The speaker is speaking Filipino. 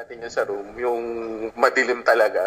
natin yun sa room, yung madilim talaga.